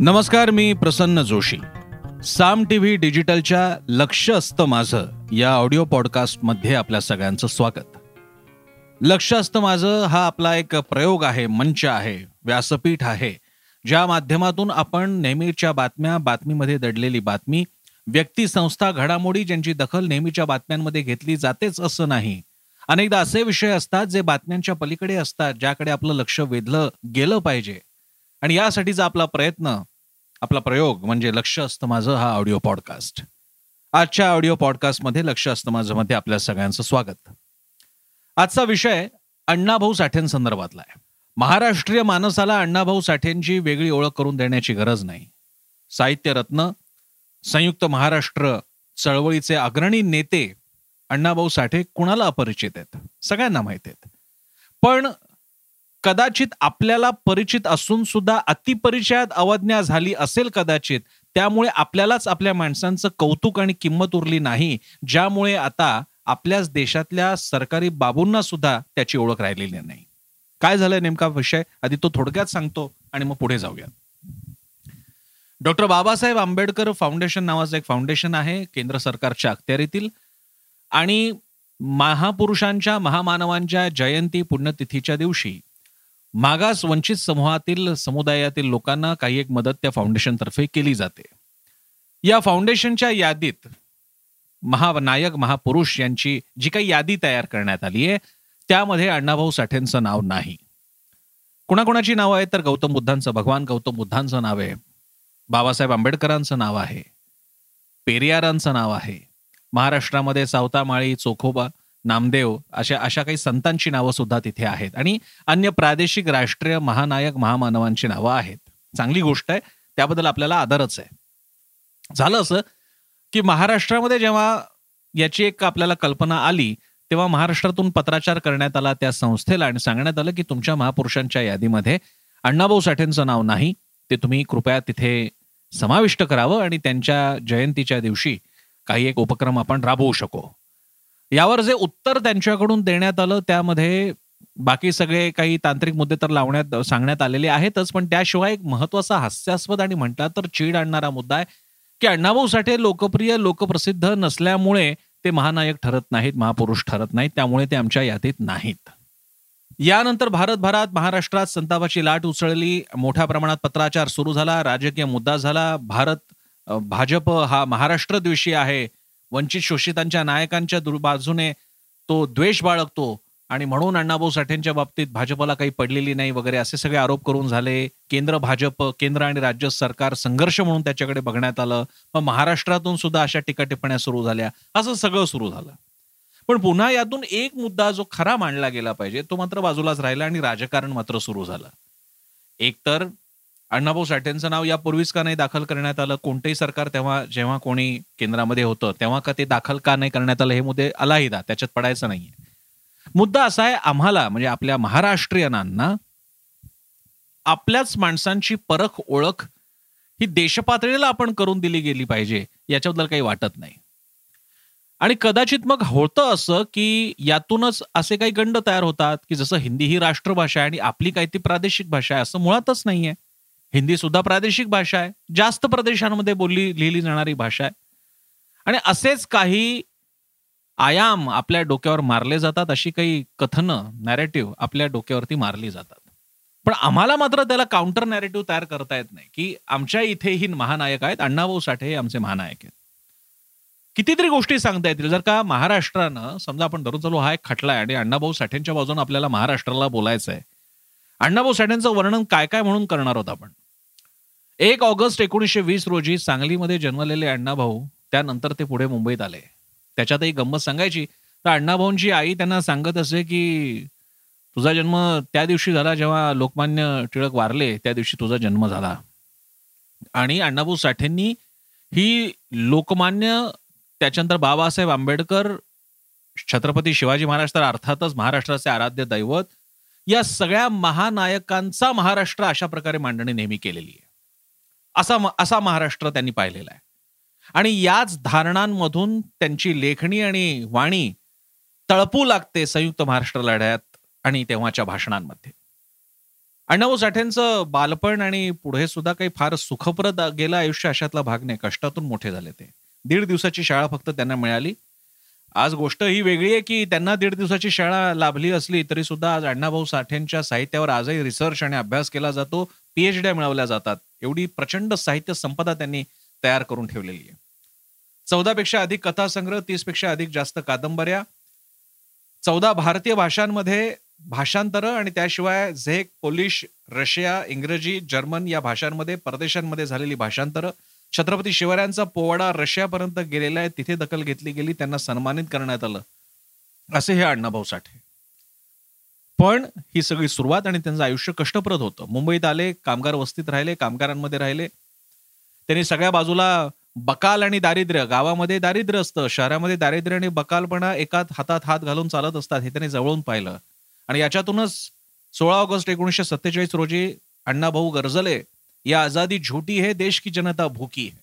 नमस्कार मी Prasanna Joshi. Saam T V डिजिटलच्या लक्ष असतं माझं या ऑडिओ पॉडकास्टमध्ये आपल्या सगळ्यांचं स्वागत. लक्ष असतं माझं हा आपला एक प्रयोग आहे मंच आहे व्यासपीठ आहे ज्या माध्यमातून आपण नेहमीच्या बातम्या बातमीमध्ये दडलेली बातमी व्यक्ती संस्था घडामोडी ज्यांची दखल नेहमीच्या बातम्यांमध्ये घेतली जातेच असं नाही. अनेकदा असे विषय असतात जे बातम्यांच्या पलीकडे असतात ज्याकडे आपलं लक्ष वेधलं गेलं पाहिजे. आणि यासाठीचा आपला प्रयत्न आपला प्रयोग म्हणजे लक्ष असतं माझं हा ऑडिओ पॉडकास्ट आजच्या ऑडिओ पॉडकास्टमध्ये लक्ष असतं माझं मध्ये आपल्या सगळ्यांचं स्वागत. आजचा विषय अण्णाभाऊ साठेंसंदर्भातला आहे. महाराष्ट्रीय माणसाला अण्णाभाऊ साठेंची वेगळी ओळख करून देण्याची गरज नाही. साहित्य रत्न संयुक्त महाराष्ट्र चळवळीचे अग्रणी नेते अण्णाभाऊ साठे कुणाला अपरिचित आहेत? सगळ्यांना माहीत आहेत. पण कदाचित आपल्याला परिचित असून सुद्धा अतिपरिचयात अवज्ञा झाली असेल कदाचित त्यामुळे आपल्यालाच आपल्या माणसांचं कौतुक आणि किंमत उरली नाही ज्यामुळे आता आपल्याच देशातल्या सरकारी बाबूंना सुद्धा त्याची ओळख राहिलेली नाही. काय झालं नेमका विषय? आधी तो थोडक्यात सांगतो आणि मग पुढे जाऊया डॉक्टर बाबासाहेब आंबेडकर फाउंडेशन नावाचं एक फाउंडेशन आहे केंद्र सरकारच्या अखत्यारीतील. आणि महापुरुषांच्या महामानवांच्या जयंती पुण्यतिथीच्या दिवशी मागास वंचित समूहातील समुदायातील लोकांना काही एक मदत त्या फाउंडेशनतर्फे केली जाते. या फाउंडेशनच्या यादीत महानायक महापुरुष यांची जी काही यादी तयार करण्यात आली आहे त्यामध्ये अण्णाभाऊ साठेंचं नाव नाही. कुणाकुणाची नावं आहेत तर गौतम बुद्धांचं भगवान गौतम बुद्धांचं नाव आहे. बाबासाहेब आंबेडकरांचं नाव आहे. पेरियारांचं नाव आहे. महाराष्ट्रामध्ये सावतामाळी चोखोबा नामदेव अशा अशा काही संतांची नावं सुद्धा तिथे आहेत. आणि अन्य प्रादेशिक राष्ट्रीय महानायक महामानवांची नावं आहेत. चांगली गोष्ट आहे. त्याबद्दल आपल्याला आदरच आहे. झालं असं की महाराष्ट्रामध्ये जेव्हा याची एक आपल्याला कल्पना आली तेव्हा महाराष्ट्रातून पत्राचार करण्यात आला त्या संस्थेला आणि सांगण्यात आलं की तुमच्या महापुरुषांच्या यादीमध्ये अण्णाभाऊ साठेंचं नाव नाही. ते तुम्ही कृपया तिथे समाविष्ट करावं आणि त्यांच्या जयंतीच्या दिवशी काही एक उपक्रम आपण राबवू शकू. यावर जे उत्तर त्यांच्याकडून देण्यात आलं त्यामध्ये बाकी सगळे काही तांत्रिक मुद्दे तर लावण्यात सांगण्यात आलेले आहेतच पण त्याशिवाय एक महत्त्वाचा हास्यास्पद आणि म्हटला तर चीड आणणारा मुद्दा आहे की अण्णाभाऊ साठे लोकप्रिय लोकप्रसिद्ध नसल्यामुळे ते महानायक ठरत नाहीत महापुरुष ठरत नाहीत त्यामुळे ते आमच्या यादीत नाहीत. यानंतर भारतभरात महाराष्ट्रात संतापाची लाट उसळली मोठ्या प्रमाणात पत्राचार सुरू झाला राजकीय मुद्दा झाला भारत भाजप हा महाराष्ट्र द्वेषी आहे वंचित शोषितांच्या नायकांच्या बाजूने तो द्वेष बाळगतो आणि म्हणून अण्णाभाऊ साठेंच्या बाबतीत भाजपला काही पडलेली नाही वगैरे असे सगळे आरोप करून झाले. केंद्र भाजप केंद्र आणि राज्य सरकार संघर्ष म्हणून त्याच्याकडे बघण्यात आलं. मग महाराष्ट्रातून सुद्धा अशा टीका टिप्पण्या सुरू झाल्या. असं सगळं सुरू झालं. पण पुन्हा यातून एक मुद्दा जो खरा मांडला गेला पाहिजे तो मात्र बाजूलाच राहिला आणि राजकारण मात्र सुरू झालं. एकतर अण्णाभाऊ साठेंचं नाव यापूर्वीच का नाही दाखल करण्यात आलं? कोणतेही सरकार तेव्हा जेव्हा कोणी केंद्रामध्ये होतं तेव्हा का ते दाखल का नाही करण्यात आलं हे मुद्दे अलाहिदा त्याच्यात पडायचं नाहीये. मुद्दा असा आहे आम्हाला म्हणजे आपल्या महाराष्ट्रीयनांना आपल्याच माणसांची परख ओळख ही देशपातळीला आपण करून दिली गेली पाहिजे याच्याबद्दल काही वाटत नाही. आणि कदाचित मग होतं असं की यातूनच असे काही गंड तयार होतात की जसं हिंदी ही राष्ट्रभाषा आहे आणि आपली काही ती प्रादेशिक भाषा आहे असं मुळातच नाहीये. हिंदी सुद्धा प्रादेशिक भाषा आहे. जास्त प्रदेशांमध्ये बोलली लिहिली जाणारी भाषा आहे. आणि असेच काही आयाम आपल्या डोक्यावर मारले जातात अशी काही कथनं नॅरेटिव्ह आपल्या डोक्यावरती मारली जातात. पण आम्हाला मात्र त्याला काउंटर नॅरेटिव्ह तयार करता येत नाही की आमच्या इथे ही महानायक आहेत अण्णाभाऊ साठे हे आमचे महानायक आहेत. कितीतरी गोष्टी सांगता येतील. जर का महाराष्ट्रानं समजा आपण धरून चालू हा एक खटला आहे आणि अण्णाभाऊ साठेंच्या बाजून आपल्याला महाराष्ट्राला बोलायचं आहे अण्णाभाऊ साठेंचं वर्णन काय काय म्हणून करणार होत आपण? एक ऑगस्ट एकोणीसशे वीस रोजी सांगलीमध्ये जन्मलेले अण्णाभाऊ त्यानंतर ते पुढे मुंबईत आले. त्याच्यातही गंमत सांगायची. तर अण्णाभाऊंची आई त्यांना सांगत असे की तुझा जन्म त्या दिवशी झाला जेव्हा लोकमान्य टिळक वारले त्या दिवशी तुझा जन्म झाला. आणि अण्णाभाऊ साठेंनी ही लोकमान्य त्याच्यानंतर बाबासाहेब आंबेडकर छत्रपती शिवाजी महाराज तर अर्थातच महाराष्ट्राचे आराध्य दैवत या सगळ्या महानायकांचा महाराष्ट्र अशा प्रकारे मांडणी नेहमी केलेली आहे. असा असा महाराष्ट्र त्यांनी पाहिलेला आहे. आणि याच धारणांमधून त्यांची लेखणी आणि वाणी तळपू लागते संयुक्त महाराष्ट्र लढ्यात आणि तेव्हाच्या भाषणांमध्ये. अण्णाभाऊ साठेंचं बालपण आणि पुढे सुद्धा काही फार सुखप्रद गेलं आयुष्य अशातला भाग नाही. कष्टातून मोठे झाले ते. दीड दिवसाची शाळा फक्त त्यांना मिळाली. आज गोष्ट ही वेगळी आहे की त्यांना दीड दिवसाची शाळा लाभली असली तरी सुद्धा आज अण्णाभाऊ साठेंच्या साहित्यावर आजही रिसर्च आणि अभ्यास केला जातो. पीएचड्या मिळवल्या जातात. एवढी प्रचंड साहित्य संपदा त्यांनी तयार करून ठेवलेली आहे. चौदा पेक्षा अधिक कथासंग्रह तीसपेक्षा अधिक जास्त कादंबऱ्या. चौदा भारतीय भाषांमध्ये भाषांतर आणि त्याशिवाय झेक पोलिश रशिया इंग्रजी जर्मन या भाषांमध्ये परदेशांमध्ये झालेली भाषांतर. छत्रपती शिवरायांचा पोवाडा रशियापर्यंत गेलेला आहे तिथे दखल घेतली गेली त्यांना सन्मानित करण्यात आलं. असे हे अण्णाभाऊ साठे. पण ही सगळी सुरुवात आणि त्यांचं आयुष्य कष्टप्रद होतं. मुंबईत आले कामगार वस्तीत राहिले कामगारांमध्ये राहिले. त्यांनी सगळ्या बाजूला बकाल आणि दारिद्र्य गावामध्ये दारिद्र्य असतं शहरामध्ये दारिद्र्य आणि बकालपणा एकात हातात हात घालून चालत असतात हे त्यांनी जवळून पाहिलं. आणि याच्यातूनच सोळा ऑगस्ट एकोणीसशे सत्तेचाळीस रोजी अण्णाभाऊ गरजले या आजादी झोटी है देश की जनता भूकी है.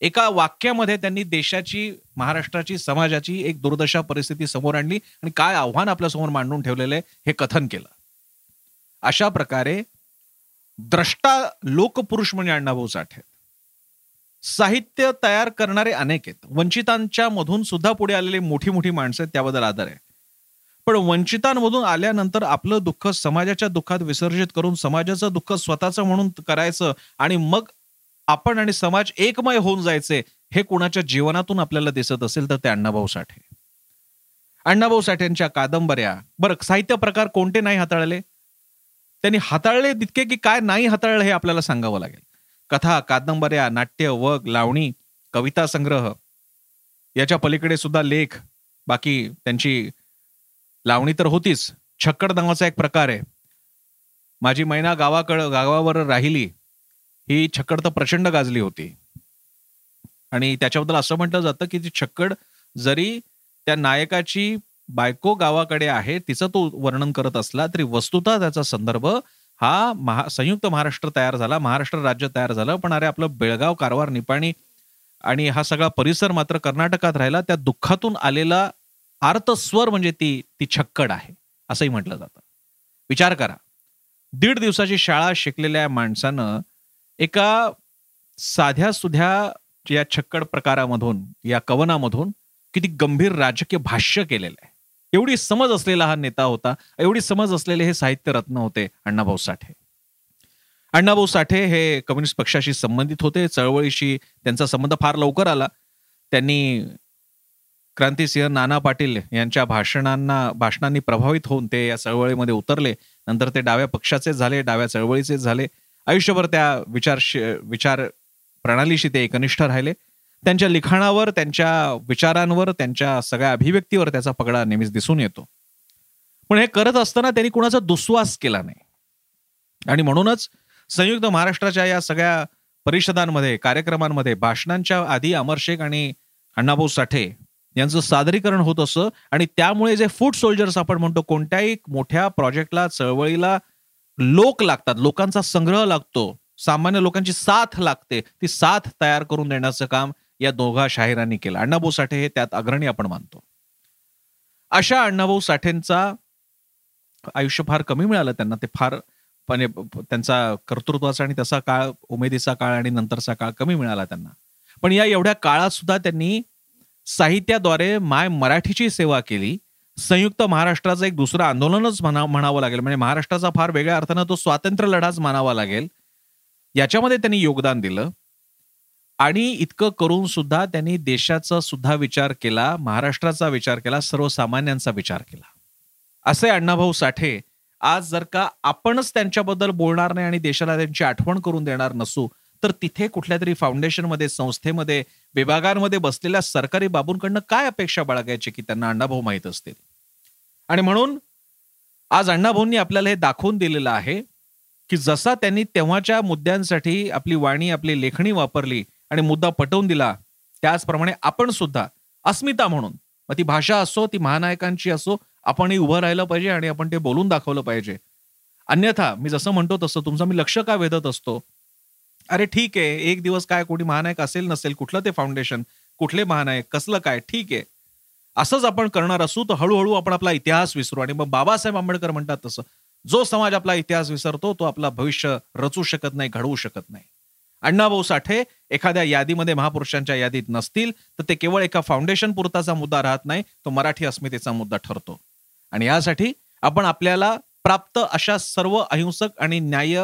एका वाक्यामध्ये त्यांनी देशाची महाराष्ट्राची समाजाची एक दुर्दशा परिस्थिती समोर आणली आणि काय आव्हान आपल्यासमोर मांडून ठेवलेलं हे कथन केलं. अशा प्रकारे द्रष्टा लोकपुरुष म्हणजे अण्णाभाऊ साठे साहित्य तयार करणारे अनेक आहेत. वंचितांच्या मधून सुद्धा पुढे आलेली मोठी मोठी माणसं आहेत त्याबद्दल आदर आहे. पण वंचितांमधून आल्यानंतर आपलं दुःख समाजाच्या दुःखात विसर्जित करून समाजाचं दुःख स्वतःचं म्हणून करायचं आणि मग आपण आणि समाज एकमय होऊन जायचे हे कुणाच्या जीवनातून आपल्याला दिसत असेल तर ते अण्णाभाऊ साठे. अण्णाभाऊ साठेंच्या कादंबऱ्या. बरं साहित्य प्रकार कोणते नाही हाताळले? त्यांनी हाताळले तितके की काय नाही हाताळलं हे आपल्याला सांगावं लागेल. कथा कादंबऱ्या नाट्य वग लावणी कविता संग्रह. याच्या पलीकडे सुद्धा लेख. बाकी त्यांची लावणी तर होतीच. छक्कड नावाचा एक प्रकार आहे. माझी मैना गावाकडं गावावर राहिली ही छक्कड तर प्रचंड गाजली होती. आणि त्याच्याबद्दल असं म्हटलं जातं की ती छक्कड जरी त्या नायकाची बायको गावाकडे आहे तिचं तो वर्णन करत असला तरी वस्तुतः त्याचा संदर्भ हा महा संयुक्त महाराष्ट्र तयार झाला महाराष्ट्र राज्य तयार झालं. पण अरे आपलं बेळगाव कारवार निपाणी आणि हा सगळा परिसर मात्र कर्नाटकात राहिला. त्या दुःखातून आलेला आर्तस्वर म्हणजे ती ती छक्कड आहे असंही म्हटलं जातं. विचार करा. दीड दिवसाची शाळा शिकलेल्या माणसानं एका साध्या सुध्या या छक्कड प्रकारामधून या कवनामधून किती गंभीर राजकीय भाष्य केलेलं आहे. एवढी समज असलेला हा नेता होता एवढी समज असलेले हे साहित्य रत्न होते अण्णाभाऊ साठे. अण्णाभाऊ साठे हे कम्युनिस्ट पक्षाशी संबंधित होते चळवळीशी त्यांचा संबंध फार लवकर आला. त्यांनी क्रांतिसिंह नाना पाटील यांच्या भाषणांना भाषणांनी प्रभावित होऊन ते या चळवळीमध्ये उतरले. नंतर ते डाव्या पक्षाचे झाले डाव्या चळवळीचे झाले. आयुष्यभर त्या विचार विचार प्रणालीशी ते एकनिष्ठ राहिले. त्यांच्या लिखाणावर त्यांच्या विचारांवर त्यांच्या सगळ्या अभिव्यक्तीवर त्याचा पगडा नेहमीच दिसून येतो. पण हे करत असताना त्यांनी कुणाचा दुस्वास केला नाही. आणि म्हणूनच संयुक्त महाराष्ट्राच्या या सगळ्या परिषदांमध्ये कार्यक्रमांमध्ये भाषणांच्या आधी अमर शेख आणि अण्णाभाऊ साठे यांचं सादरीकरण होत असं आणि त्यामुळे जे फूड सोल्जर्स आपण म्हणतो कोणत्याही मोठ्या प्रोजेक्टला चळवळीला लोक लागतात लोकांचा संग्रह लागतो सामान्य लोकांची साथ लागते ती साथ तयार करून देण्याचं काम या दोघा शाहिरांनी केलं. अण्णाभाऊ साठे हे त्यात अग्रणी आपण मानतो. अशा अण्णाभाऊ साठेंचा आयुष्य फार कमी मिळालं त्यांना ते फार पण त्यांचा कर्तृत्वाचा आणि तसा काळ उमेदीचा काळ आणि नंतरचा काळ कमी मिळाला त्यांना. पण या एवढ्या काळात सुद्धा त्यांनी साहित्याद्वारे माय मराठीची सेवा केली. संयुक्त महाराष्ट्राचं एक दुसरं आंदोलनच म्हणा म्हणावं लागेल. म्हणजे महाराष्ट्राचा फार वेगळ्या अर्थानं तो स्वातंत्र्य लढाच मानावा लागेल. याच्यामध्ये त्यांनी योगदान दिलं. आणि इतकं करून सुद्धा त्यांनी देशाचा सुद्धा विचार केला महाराष्ट्राचा विचार केला सर्वसामान्यांचा विचार केला. असे अण्णाभाऊ साठे आज जर का आपणच त्यांच्याबद्दल बोलणार नाही आणि देशाला त्यांची आठवण करून देणार नसू तर तिथे कुठल्या तरी फाउंडेशनमध्ये संस्थेमध्ये विभागांमध्ये बसलेल्या सरकारी बाबूंकडनं काय अपेक्षा बाळगायची की त्यांना अण्णाभाऊ माहीत असतील? आणि म्हणून आज अण्णाभाऊंनी आपल्याला हे दाखवून दिलेलं आहे की जसा त्यांनी तेव्हाच्या मुद्द्यांसाठी आपली वाणी आपली लेखणी वापरली आणि मुद्दा पटवून दिला त्याचप्रमाणे आपण सुद्धा अस्मिता म्हणून मग ती भाषा असो ती महानायकांची असो आपणही उभं राहिलं पाहिजे आणि आपण ते बोलून दाखवलं पाहिजे. अन्यथा मी जसं म्हणतो तसं तुमचं मी लक्ष का वेधत असतो? अरे ठीक आहे एक दिवस काय कोणी महानायक असेल नसेल कुठलं ते फाउंडेशन कुठले महानायक कसलं काय ठीक आहे. असंच आपण करणार असू तर हळूहळू आपण आपला इतिहास विसरू. आणि मग बाबासाहेब आंबेडकर म्हणतात तसं जो समाज आपला इतिहास विसरतो तो आपला भविष्य रचू शकत नाही घडवू शकत नाही. अण्णाभाऊ साठे एखाद्या यादीमध्ये महापुरुषांच्या यादीत नसतील तर ते केवळ एका फाउंडेशन पुरताचा मुद्दा राहत नाही तो मराठी अस्मितेचा मुद्दा ठरतो. आणि यासाठी आपण आपल्याला प्राप्त अशा सर्व अहिंसक आणि न्याय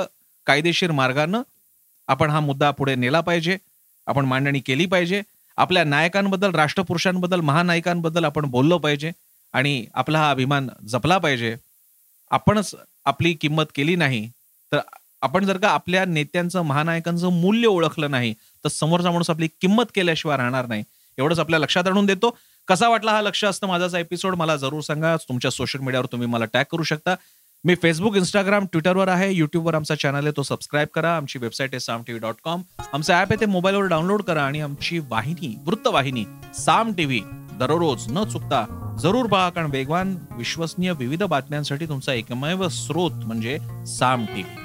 कायदेशीर मार्गानं आपण हा मुद्दा पुढे नेला पाहिजे आपण मांडणी केली पाहिजे. आपल्या नायकांबद्दल राष्ट्रपुरुषांबद्दल महानायकांबद्दल आपण बोललो पाहिजे आणि आपला हा अभिमान जपला पाहिजे. आपणच आपली किंमत केली नाही तर आपण जर का आपल्या नेत्यांचं महानायकांचं मूल्य ओळखलं नाही तर समोरचा माणूस आपली किंमत केल्याशिवाय राहणार नाही. एवढंच आपल्या लक्षात आणून देतो. कसा वाटला हा लक्ष असतं माझाचा एपिसोड मला जरूर सांगा. तुमच्या सोशल मीडियावर तुम्ही मला टॅग करू शकता. मी फेसबुक इंस्टाग्राम ट्विटरवर आहे. युट्यूबवर आमचा चॅनल आहे तो सबस्क्राईब करा. आमची वेबसाईट आहे साम टीव्ही डॉट कॉम आमचं ॲप आहे ते मोबाईलवर डाउनलोड करा आणि आमची वाहिनी वृत्तवाहिनी साम टीव्ही दररोज न चुकता जरूर पहा कारण वेगवान विश्वसनीय विविध बातम्यांसाठी तुमचा एकमेव स्रोत म्हणजे साम टीव्ही.